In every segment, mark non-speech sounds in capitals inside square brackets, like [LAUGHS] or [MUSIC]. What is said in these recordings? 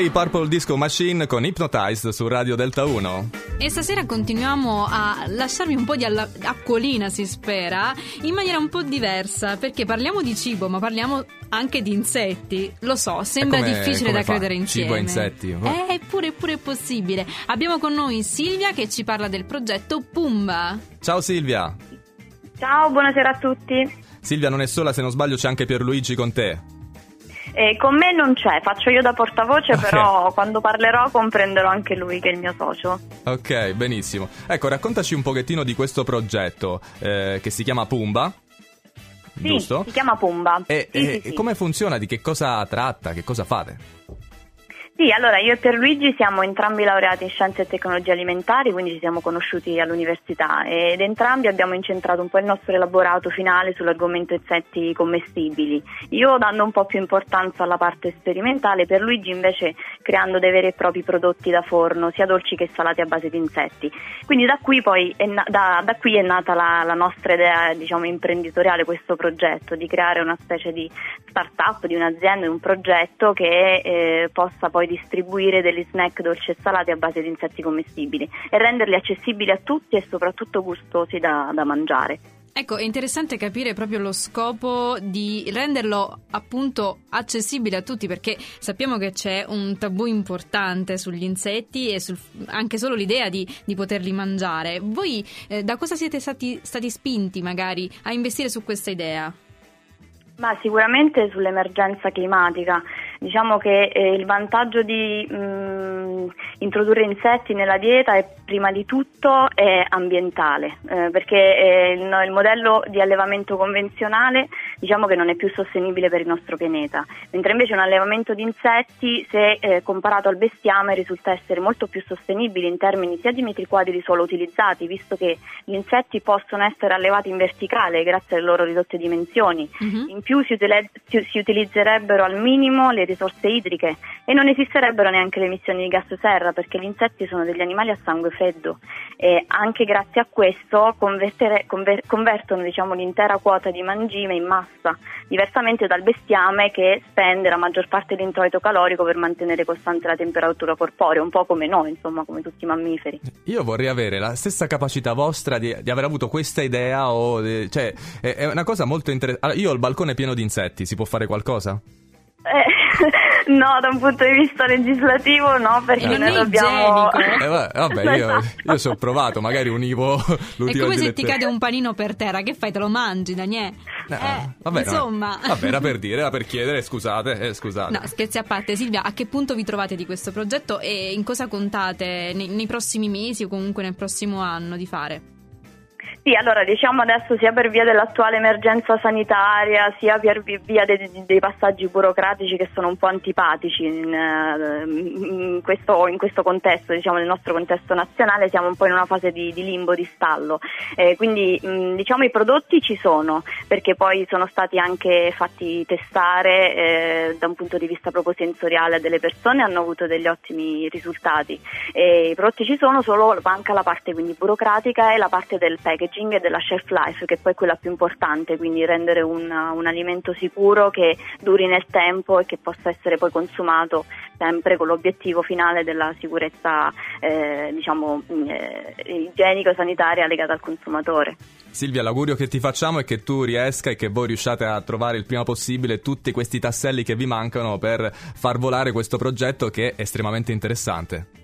i Purple Disco Machine con Hypnotized su Radio Delta 1. E stasera continuiamo a lasciarvi un po' di alla- acquolina, si spera, in maniera un po' diversa, perché parliamo di cibo, ma parliamo anche di insetti. Lo so, sembra come- difficile come da fa? credere insieme. Cibo e insetti? Eh, eppure, eppure è possibile. Abbiamo con noi Silvia che ci parla del progetto Pumba. Ciao Silvia. Ciao, buonasera a tutti. Silvia non è sola, se non sbaglio c'è anche Pierluigi con te. Eh, con me non c'è, faccio io da portavoce, Ok. però quando parlerò comprenderò anche lui che è il mio socio. Ok, benissimo. Ecco, raccontaci un pochettino di questo progetto eh, che si chiama Pumba. Sì, Giusto? si chiama Pumba. E, Sì, e- sì, e come funziona? Di che cosa tratta? Che cosa fate? Sì, allora io e Pierluigi siamo entrambi laureati in scienze e tecnologie alimentari, quindi ci siamo conosciuti all'università ed entrambi abbiamo incentrato un po' il nostro elaborato finale sull'argomento insetti commestibili. Io dando un po' più importanza alla parte sperimentale, Pierluigi invece creando dei veri e propri prodotti da forno, sia dolci che salati a base di insetti. Quindi da qui poi è, na- da, da qui è nata la, la nostra idea diciamo, imprenditoriale, questo progetto, di creare una specie di start-up, di un'azienda, di un progetto che eh, possa poi distribuire degli snack dolci e salati a base di insetti commestibili e renderli accessibili a tutti e soprattutto gustosi da, da mangiare. Ecco, è interessante capire proprio lo scopo di renderlo appunto accessibile a tutti perché sappiamo che c'è un tabù importante sugli insetti e sul- anche solo l'idea di, di poterli mangiare. Voi eh, da cosa siete stati, stati spinti magari a investire su questa idea? Ma sicuramente sull'emergenza climatica. Diciamo che eh, il vantaggio di mm, introdurre insetti nella dieta è prima di tutto ambientale, eh, perché eh, il, il modello di allevamento convenzionale diciamo che non è più sostenibile per il nostro pianeta, mentre invece un allevamento di insetti, se eh, comparato al bestiame, risulta essere molto più sostenibile in termini sia di metri quadri di suolo utilizzati, visto che gli insetti possono essere allevati in verticale grazie alle loro ridotte dimensioni. Mhm. In più si, utile- si- utilizzerebbero al minimo le risorse idriche e non esisterebbero neanche le emissioni di gas serra perché gli insetti sono degli animali a sangue freddo e anche grazie a questo convertono diciamo, l'intera quota di mangime in massa, diversamente dal bestiame che spende la maggior parte dell'introito calorico per mantenere costante la temperatura corporea, un po' come noi, insomma, come tutti i mammiferi. Io vorrei avere la stessa capacità vostra di, di aver avuto questa idea o... cioè, è, è una cosa molto interessante. io ho il balcone pieno di insetti, si può fare qualcosa? Eh, no, da un punto di vista legislativo no, perché E non noi è dobbiamo... [LAUGHS] Eh, va- vabbè, io, Esatto. io ci ho provato, magari univo [LAUGHS] È l'ultimo come se ti cade un panino per terra, che fai? Te lo mangi, Daniele? No, eh, vabbè, no. insomma. Vabbè, era per dire, era per chiedere, scusate, eh, scusate. No, scherzi a parte, Silvia, a che punto vi trovate di questo progetto e in cosa contate nei, nei prossimi mesi o comunque nel prossimo anno di fare? Sì, allora diciamo adesso sia per via dell'attuale emergenza sanitaria, sia per vi- via dei, dei passaggi burocratici che sono un po' antipatici in, eh, in questo, in questo contesto, diciamo nel nostro contesto nazionale, siamo un po' in una fase di, di limbo, di stallo. Eh, quindi mh, diciamo i prodotti ci sono, perché poi sono stati anche fatti testare eh, da un punto di vista proprio sensoriale delle persone hanno avuto degli ottimi risultati. E I prodotti ci sono, solo manca la parte quindi burocratica e la parte del packaging e della shelf life, che poi è quella più importante, quindi rendere un, un alimento sicuro che duri nel tempo e che possa essere poi consumato sempre con l'obiettivo finale della sicurezza eh, diciamo, eh, igienico-sanitaria legata al consumatore. Silvia, l'augurio che ti facciamo è che tu riesca e che voi riusciate a trovare il prima possibile tutti questi tasselli che vi mancano per far volare questo progetto che è estremamente interessante.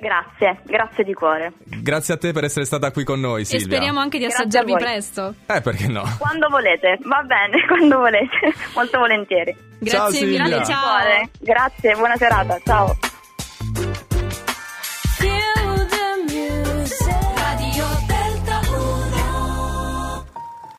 Grazie, grazie di cuore. Grazie a te per essere stata qui con noi, E Silvia. speriamo anche di Grazie assaggiarvi presto. Eh, perché no? Quando volete, va bene, [LAUGHS] quando volete, molto volentieri. Ciao, Grazie Silvia. mille, Grazie di ciao. cuore. Grazie, buona serata, ciao.